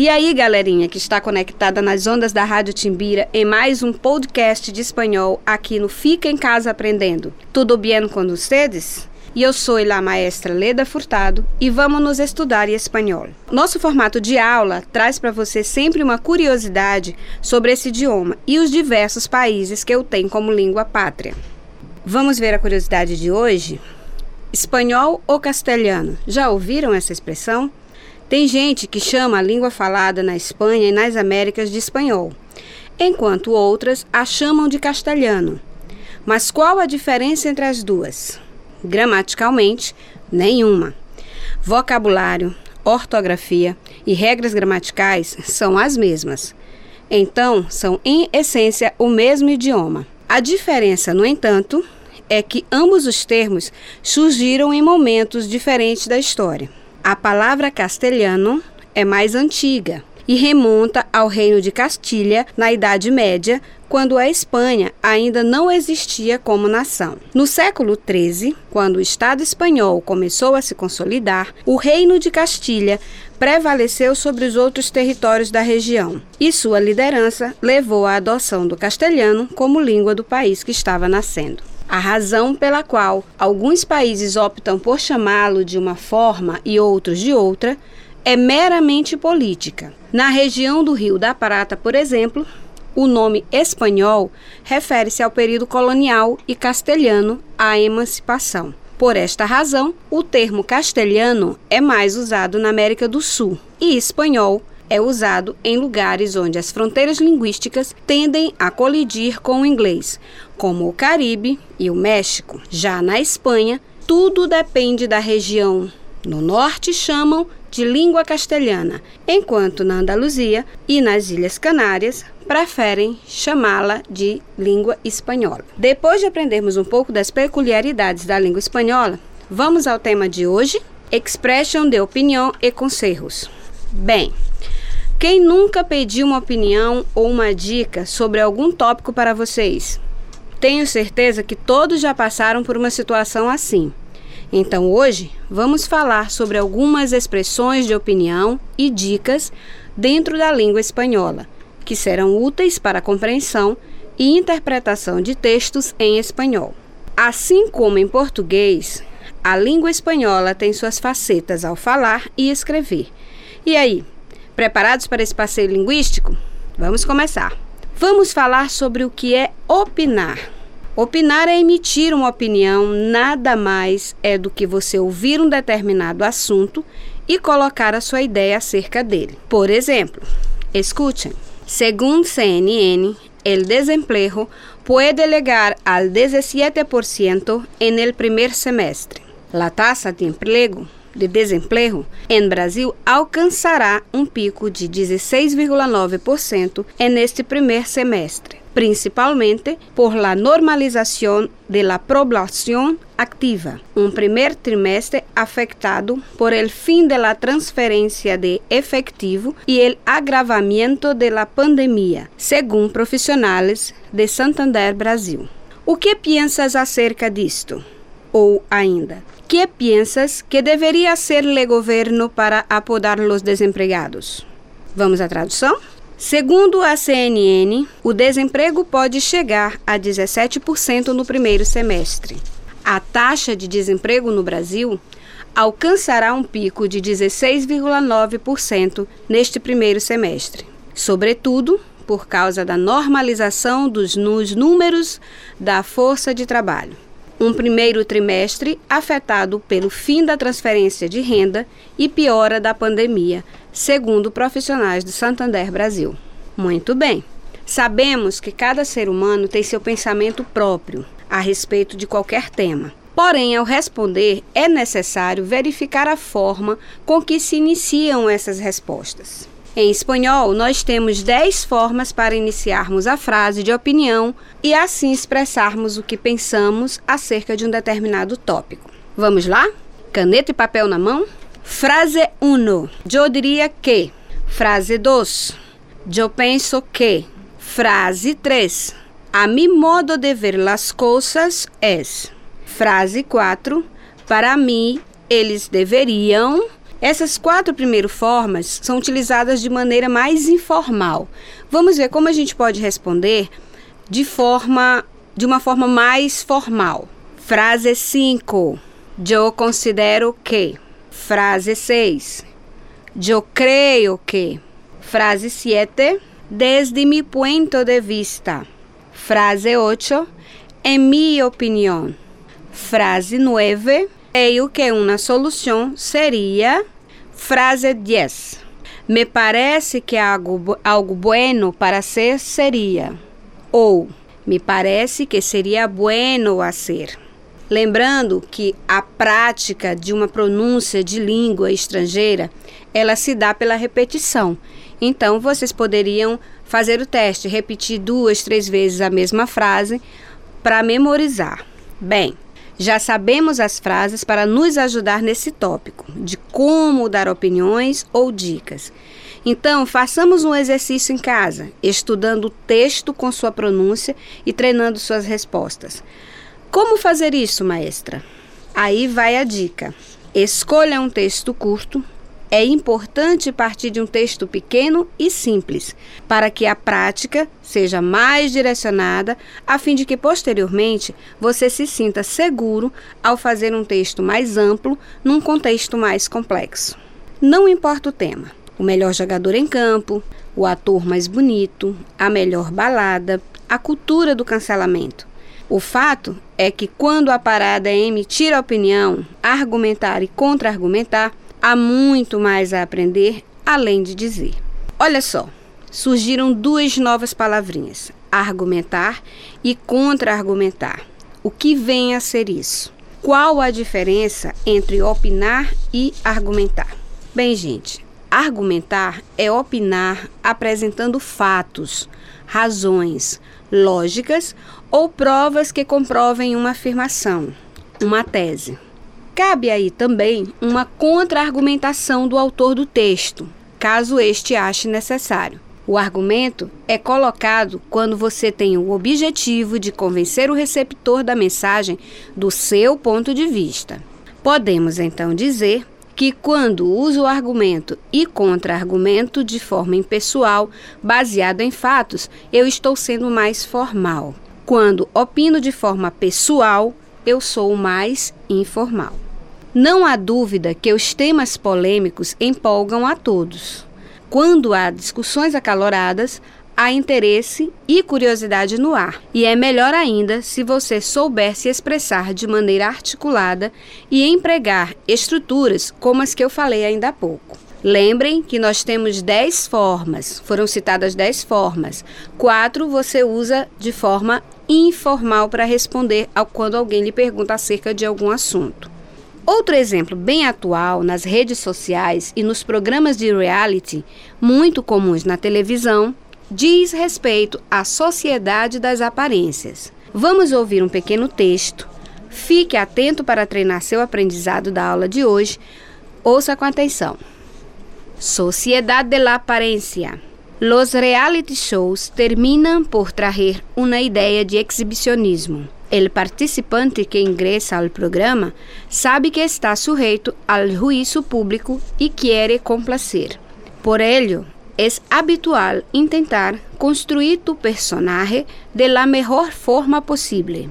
E aí, galerinha que está conectada nas ondas da Rádio Timbira em mais um podcast de espanhol aqui no Fica em Casa Aprendendo. Tudo bem com vocês? E eu sou a maestra Leda Furtado e vamos nos estudar em espanhol. Nosso formato de aula traz para você sempre uma curiosidade sobre esse idioma e os diversos países que eu tenho como língua pátria. Vamos ver a curiosidade de hoje? Espanhol ou castelhano? Já ouviram essa expressão? Tem gente que chama a língua falada na Espanha e nas Américas de espanhol, enquanto outras a chamam de castelhano. Mas qual a diferença entre as duas? Gramaticalmente, nenhuma. Vocabulário, ortografia e regras gramaticais são as mesmas. Então, são em essência o mesmo idioma. A diferença, no entanto, é que ambos os termos surgiram em momentos diferentes da história. A palavra castelhano é mais antiga e remonta ao Reino de Castilha na Idade Média, quando a Espanha ainda não existia como nação. No século XIII, quando o Estado espanhol começou a se consolidar, o Reino de Castilha prevaleceu sobre os outros territórios da região, e sua liderança levou à adoção do castelhano como língua do país que estava nascendo. A razão pela qual alguns países optam por chamá-lo de uma forma e outros de outra é meramente política. Na região do Rio da Prata, por exemplo, o nome espanhol refere-se ao período colonial e castelhano à emancipação. Por esta razão, o termo castelhano é mais usado na América do Sul e espanhol é usado em lugares onde as fronteiras linguísticas tendem a colidir com o inglês, como o Caribe e o México. Já na Espanha, tudo depende da região. No norte chamam de língua castelhana, enquanto na Andaluzia e nas Ilhas Canárias preferem chamá-la de língua espanhola. Depois de aprendermos um pouco das peculiaridades da língua espanhola, vamos ao tema de hoje: expression de opinião e conselhos. Bem, quem nunca pediu uma opinião ou uma dica sobre algum tópico para vocês? Tenho certeza que todos já passaram por uma situação assim. Então hoje vamos falar sobre algumas expressões de opinião e dicas dentro da língua espanhola, que serão úteis para a compreensão e interpretação de textos em espanhol. Assim como em português, a língua espanhola tem suas facetas ao falar e escrever. E aí, Preparados para esse passeio linguístico? Vamos começar. Vamos falar sobre o que é opinar. Opinar é emitir uma opinião, nada mais é do que você ouvir um determinado assunto e colocar a sua ideia acerca dele. Por exemplo, escutem. Segundo CNN, el desempleo puede llegar al 17% en el primer semestre. La tasa de empleo de desemprego em Brasil alcançará um pico de 16,9% neste primeiro semestre, principalmente por la normalização de la población activa, um primeiro trimestre afetado por el fin de la transferência de efectivo e el agravamento de la pandemia, segundo profissionais de Santander Brasil. O que pensas acerca disto? Ou ainda, que pensas que deveria ser o governo para apoiar os desempregados? Vamos à tradução? Segundo a CNN, o desemprego pode chegar a 17% no primeiro semestre. A taxa de desemprego no Brasil alcançará um pico de 16,9% neste primeiro semestre, sobretudo por causa da normalização dos números da força de trabalho um primeiro trimestre afetado pelo fim da transferência de renda e piora da pandemia, segundo profissionais do Santander Brasil. Muito bem. Sabemos que cada ser humano tem seu pensamento próprio a respeito de qualquer tema. Porém, ao responder, é necessário verificar a forma com que se iniciam essas respostas. Em espanhol, nós temos 10 formas para iniciarmos a frase de opinião e assim expressarmos o que pensamos acerca de um determinado tópico. Vamos lá? Caneta e papel na mão? Frase 1. Eu diria que. Frase 2. Eu penso que. Frase 3. A mi modo de ver las coisas é. Frase 4. Para mim, eles deveriam Essas quatro primeiras formas são utilizadas de maneira mais informal. Vamos ver como a gente pode responder de forma de uma forma mais formal. Frase 5. Eu considero que. Frase 6. Eu creio que. Frase 7. Desde mi ponto de vista. Frase 8. Em minha opinião. Frase 9. Creio que uma solução seria. Frase 10. Me parece que algo, algo bueno para ser seria. Ou me parece que seria bueno a ser. Lembrando que a prática de uma pronúncia de língua estrangeira, ela se dá pela repetição. Então, vocês poderiam fazer o teste, repetir duas, três vezes a mesma frase para memorizar. Bem, já sabemos as frases para nos ajudar nesse tópico de como dar opiniões ou dicas. Então, façamos um exercício em casa, estudando o texto com sua pronúncia e treinando suas respostas. Como fazer isso, maestra? Aí vai a dica. Escolha um texto curto. É importante partir de um texto pequeno e simples, para que a prática seja mais direcionada, a fim de que posteriormente você se sinta seguro ao fazer um texto mais amplo num contexto mais complexo. Não importa o tema o melhor jogador em campo, o ator mais bonito, a melhor balada, a cultura do cancelamento. O fato é que quando a parada é emitir a opinião, argumentar e contra-argumentar, há muito mais a aprender além de dizer. Olha só, surgiram duas novas palavrinhas: argumentar e contra-argumentar. O que vem a ser isso? Qual a diferença entre opinar e argumentar? Bem, gente, Argumentar é opinar apresentando fatos, razões, lógicas ou provas que comprovem uma afirmação, uma tese. Cabe aí também uma contra-argumentação do autor do texto, caso este ache necessário. O argumento é colocado quando você tem o objetivo de convencer o receptor da mensagem do seu ponto de vista. Podemos então dizer que, quando uso o argumento e contra-argumento de forma impessoal, baseado em fatos, eu estou sendo mais formal. Quando opino de forma pessoal, eu sou mais informal. Não há dúvida que os temas polêmicos empolgam a todos. Quando há discussões acaloradas, há interesse e curiosidade no ar. E é melhor ainda se você souber se expressar de maneira articulada e empregar estruturas como as que eu falei ainda há pouco. Lembrem que nós temos 10 formas, foram citadas 10 formas. Quatro você usa de forma informal para responder ao quando alguém lhe pergunta acerca de algum assunto. Outro exemplo bem atual nas redes sociais e nos programas de reality, muito comuns na televisão, diz respeito à sociedade das aparências. Vamos ouvir um pequeno texto. Fique atento para treinar seu aprendizado da aula de hoje. Ouça com atenção. Sociedade de la Aparência. Los reality shows terminam por trazer uma ideia de exibicionismo. O participante que ingressa ao programa sabe que está sujeito ao juízo público e quer complacer. Por ello, es habitual intentar construir tu personaje de la mejor forma posible.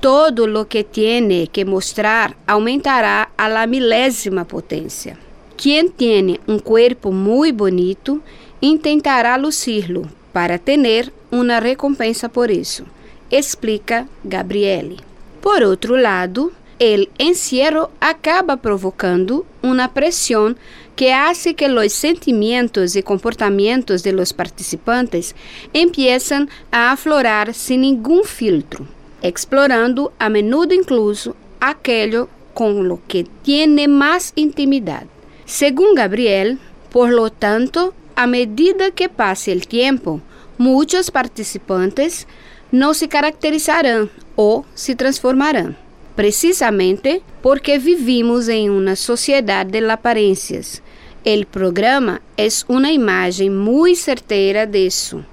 Todo lo que tiene que mostrar aumentará a la milésima potência. Quien tiene um corpo muito bonito intentará lucirlo para ter uma recompensa por isso, explica Gabriele. Por outro lado, el encierro acaba provocando uma pressão que hace que los sentimientos y comportamientos de los participantes empiezan a aflorar sin ningún filtro, explorando a menudo incluso aquello con lo que tiene más intimidad. Según Gabriel, por lo tanto, a medida que pase el tiempo, muchos participantes no se caracterizarán o se transformarán, precisamente porque vivimos em uma sociedade de aparências El programa es una imagen muy certera de eso.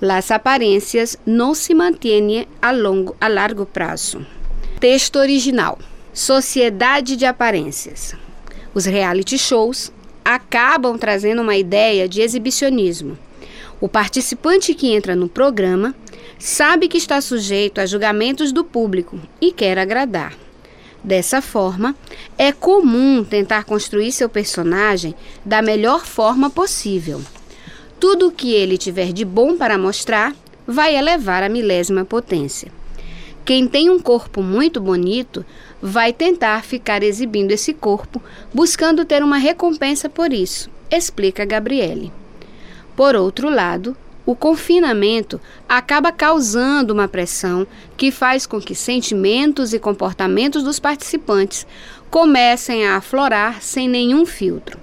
Las aparências não se mantêm a, longo, a largo prazo. Texto original: Sociedade de Aparências. Os reality shows acabam trazendo uma ideia de exibicionismo. O participante que entra no programa sabe que está sujeito a julgamentos do público e quer agradar. Dessa forma, é comum tentar construir seu personagem da melhor forma possível. Tudo o que ele tiver de bom para mostrar vai elevar a milésima potência. Quem tem um corpo muito bonito vai tentar ficar exibindo esse corpo, buscando ter uma recompensa por isso, explica Gabriele. Por outro lado, o confinamento acaba causando uma pressão que faz com que sentimentos e comportamentos dos participantes comecem a aflorar sem nenhum filtro,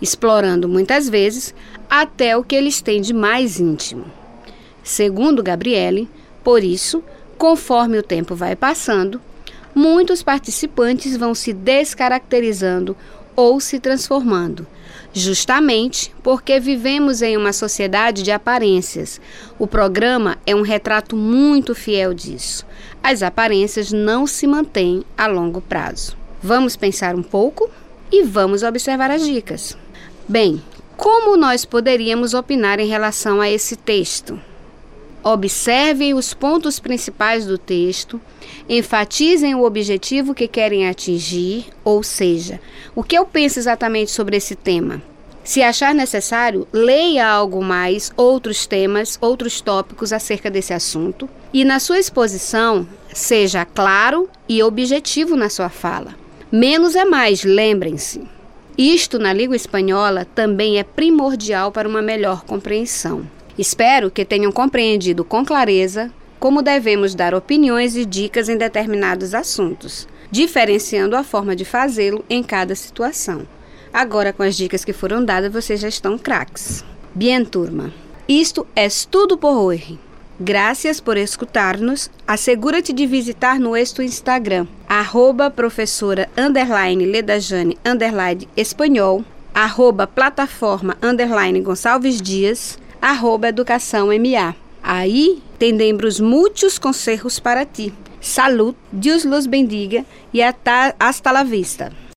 explorando muitas vezes até o que eles têm de mais íntimo. Segundo Gabriele, por isso, conforme o tempo vai passando, muitos participantes vão se descaracterizando ou se transformando, justamente porque vivemos em uma sociedade de aparências. O programa é um retrato muito fiel disso. As aparências não se mantêm a longo prazo. Vamos pensar um pouco e vamos observar as dicas. Bem, como nós poderíamos opinar em relação a esse texto? Observem os pontos principais do texto, enfatizem o objetivo que querem atingir, ou seja, o que eu penso exatamente sobre esse tema. Se achar necessário, leia algo mais, outros temas, outros tópicos acerca desse assunto. E na sua exposição, seja claro e objetivo na sua fala. Menos é mais, lembrem-se. Isto na língua espanhola também é primordial para uma melhor compreensão. Espero que tenham compreendido com clareza como devemos dar opiniões e dicas em determinados assuntos, diferenciando a forma de fazê-lo em cada situação. Agora, com as dicas que foram dadas, vocês já estão craques. Bien, turma. Isto é tudo por hoje. Graças por escutar-nos. Assegura-te de visitar nosso Instagram, arroba professora underline Ledajane underline espanhol, arroba plataforma underline Gonçalves Dias, arroba educação MA. Aí tendemos muitos conselhos para ti. Salud, Deus los bendiga e hasta, hasta la vista.